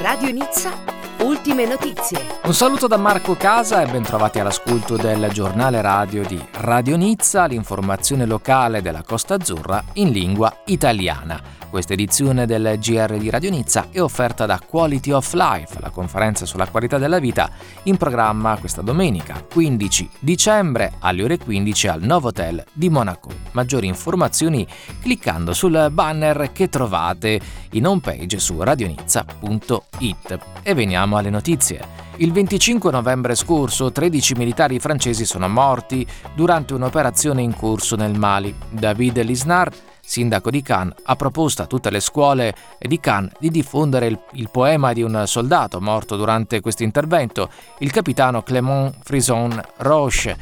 Radio Nizza, ultime notizie. Un saluto da Marco Casa e bentrovati all'ascolto del giornale radio di Radio Nizza, l'informazione locale della Costa Azzurra in lingua italiana. Questa edizione del GR di Radio Nizza è offerta da Quality of Life, la conferenza sulla qualità della vita, in programma questa domenica 15 dicembre alle ore 15 al Novotel di Monaco. Maggiori informazioni cliccando sul banner che trovate in homepage su radionizza.it. E veniamo alle notizie. Il 25 novembre scorso 13 militari francesi sono morti durante un'operazione in corso nel Mali. David Lisnard sindaco di Cannes, ha proposto a tutte le scuole di Cannes di diffondere il, il poema di un soldato morto durante questo intervento, il capitano Clément Frison Roche.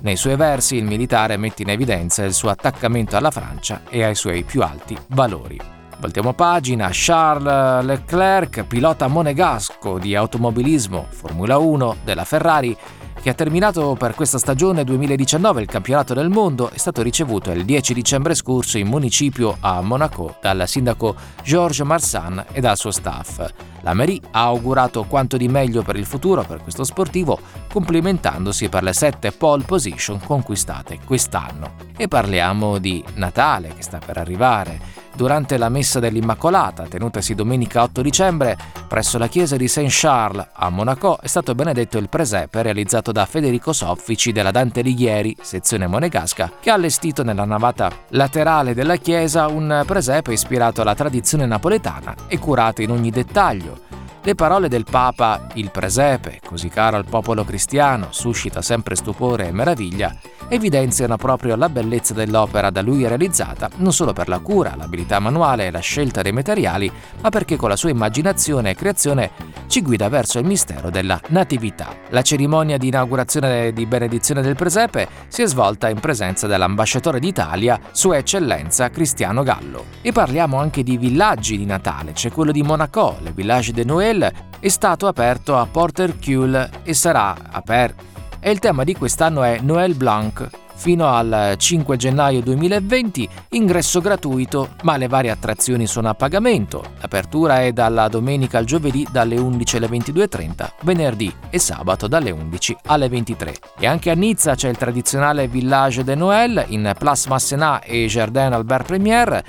Nei suoi versi il militare mette in evidenza il suo attaccamento alla Francia e ai suoi più alti valori. Voltiamo pagina, Charles Leclerc, pilota monegasco di automobilismo Formula 1 della Ferrari, che ha terminato per questa stagione 2019 il campionato del mondo, è stato ricevuto il 10 dicembre scorso in municipio a Monaco dal sindaco Georges Marsan e dal suo staff. La Mairie ha augurato quanto di meglio per il futuro per questo sportivo, complimentandosi per le sette pole position conquistate quest'anno. E parliamo di Natale che sta per arrivare. Durante la messa dell'Immacolata, tenutasi domenica 8 dicembre, presso la chiesa di Saint-Charles a Monaco, è stato benedetto il presepe realizzato da Federico Soffici della Dante Alighieri, sezione monegasca, che ha allestito nella navata laterale della chiesa un presepe ispirato alla tradizione napoletana e curato in ogni dettaglio. Le parole del Papa, il presepe, così caro al popolo cristiano, suscita sempre stupore e meraviglia, evidenziano proprio la bellezza dell'opera da lui realizzata, non solo per la cura, l'abilità manuale e la scelta dei materiali, ma perché con la sua immaginazione e creazione ci guida verso il mistero della natività. La cerimonia di inaugurazione di benedizione del presepe si è svolta in presenza dell'ambasciatore d'Italia, Sua Eccellenza Cristiano Gallo. E parliamo anche di villaggi di Natale, c'è quello di Monaco, le Village de Noël, è stato aperto a Porter Cule e sarà aperto e il tema di quest'anno è Noël Blanc. Fino al 5 gennaio 2020 ingresso gratuito, ma le varie attrazioni sono a pagamento. L'apertura è dalla domenica al giovedì dalle 11 alle 22.30, venerdì e sabato dalle 11 alle 23. E anche a Nizza c'è il tradizionale Village de Noël in Place Massenat e Jardin Albert Premier.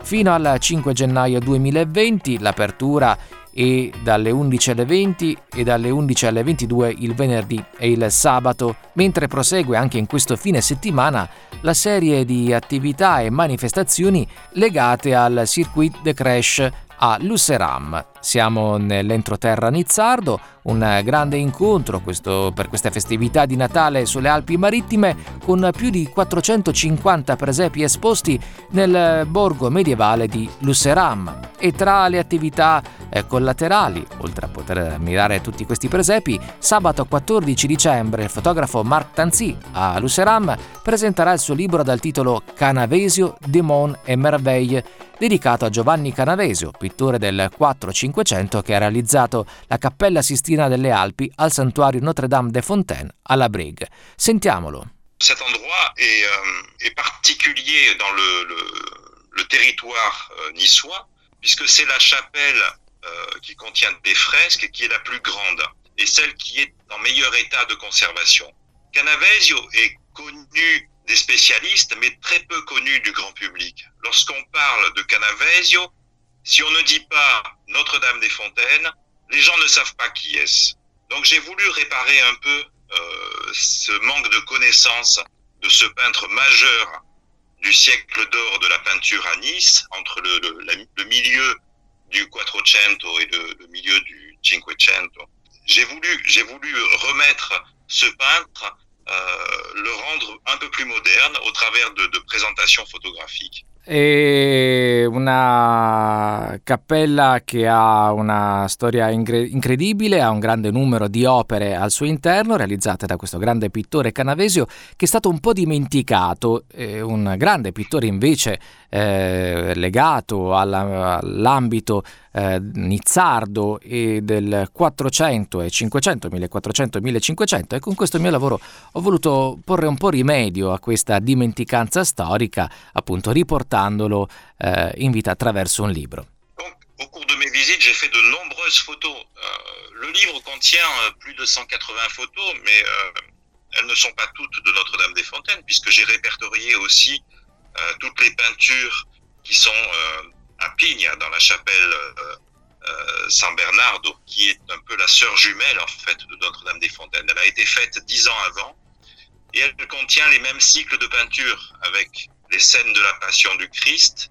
Fino al 5 gennaio 2020 l'apertura e dalle 11 alle 20 e dalle 11 alle 22 il venerdì e il sabato, mentre prosegue anche in questo fine settimana la serie di attività e manifestazioni legate al Circuit de Crash a Luceram. Siamo nell'entroterra nizzardo, un grande incontro questo, per queste festività di Natale sulle Alpi Marittime con più di 450 presepi esposti nel borgo medievale di Luceram. E tra le attività eh, collaterali, oltre a poter ammirare tutti questi presepi, sabato 14 dicembre il fotografo Marc Tanzi a Luceram presenterà il suo libro dal titolo Canavesio, Demon e Merveille, dedicato a Giovanni Canavesio, pittore del 4-500 che ha realizzato la Cappella Sistina delle Alpi al santuario Notre-Dame de Fontaine alla Brigue. Sentiamolo. Cet endroit est, euh, est particulier dans le, le, le territoire euh, niçois, puisque c'est la chapelle euh, qui contient des fresques qui est la plus grande et celle qui est en meilleur état de conservation. Canavesio est connu des spécialistes, mais très peu connu du grand public. Lorsqu'on parle de Canavesio, si on ne dit pas Notre-Dame des Fontaines, les gens ne savent pas qui est-ce. Donc j'ai voulu réparer un peu euh, ce manque de connaissance de ce peintre majeur du siècle d'or de la peinture à Nice, entre le, le, le milieu du Quattrocento et le, milieu du Cinquecento. J'ai voulu, j'ai voulu remettre ce peintre le rendre un peu plus moderne au travers de, de présentations photographiques. È una cappella che ha una storia incredibile, ha un grande numero di opere al suo interno realizzate da questo grande pittore canavesio che è stato un po' dimenticato, eh, un grande pittore invece eh, legato alla, all'ambito eh, nizzardo del 400 e 500, 1400 e 1500 e con questo mio lavoro ho voluto porre un po' rimedio a questa dimenticanza storica, appunto riportandolo eh, in vita attraverso un libro. Au cours de mes visites, j'ai fait de nombreuses photos. Euh, le livre contient euh, plus de 180 photos, mais euh, elles ne sont pas toutes de Notre-Dame-des-Fontaines, puisque j'ai répertorié aussi toutes les peintures qui sont euh, à Pigne, dans la chapelle euh, San Bernardo, qui est un peu la sœur jumelle en fait de Notre-Dame-des-Fontaines. Elle a été faite dix ans avant et elle contient les mêmes cycles de peinture avec les scènes de la Passion du Christ,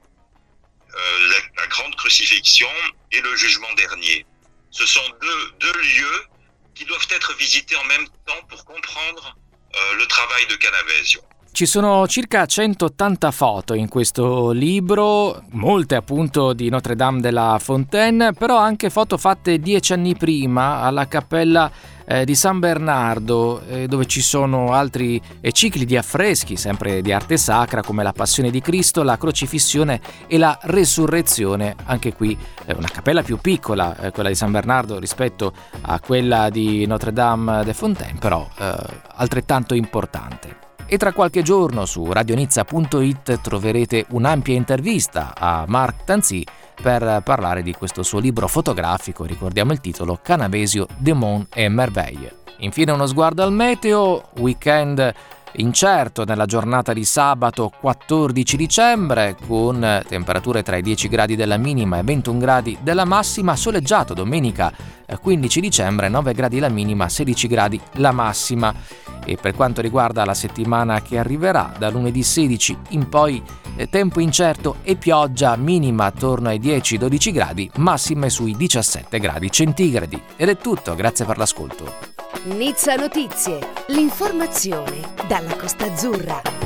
euh, la, grande crucifixion et le jugement dernier. Ce sont deux, deux, lieux qui doivent être visités en même temps pour comprendre euh, le travail de Canavesio. Ci sono circa 180 foto in questo libro, molte appunto di Notre Dame de la Fontaine, però anche foto fatte dieci anni prima alla cappella eh, di San Bernardo, eh, dove ci sono altri eh, cicli di affreschi, sempre di arte sacra, come la Passione di Cristo, la Crocifissione e la Resurrezione. Anche qui una cappella più piccola, eh, quella di San Bernardo, rispetto a quella di Notre Dame de Fontaine, però eh, altrettanto importante. E tra qualche giorno su radionizza.it troverete un'ampia intervista a Marc Tanzi per parlare di questo suo libro fotografico, ricordiamo il titolo Canavesio, Demon e Merveille. Infine uno sguardo al meteo, weekend incerto nella giornata di sabato 14 dicembre con temperature tra i 10 gradi della minima e 21 gradi della massima, soleggiato domenica 15 dicembre 9 gradi la minima, 16 gradi la massima e per quanto riguarda la settimana che arriverà da lunedì 16 in poi tempo incerto e pioggia minima attorno ai 10-12 gradi, massime sui 17 gradi centigradi. Ed è tutto, grazie per l'ascolto. Nizza Notizie, l'informazione dalla Costa Azzurra.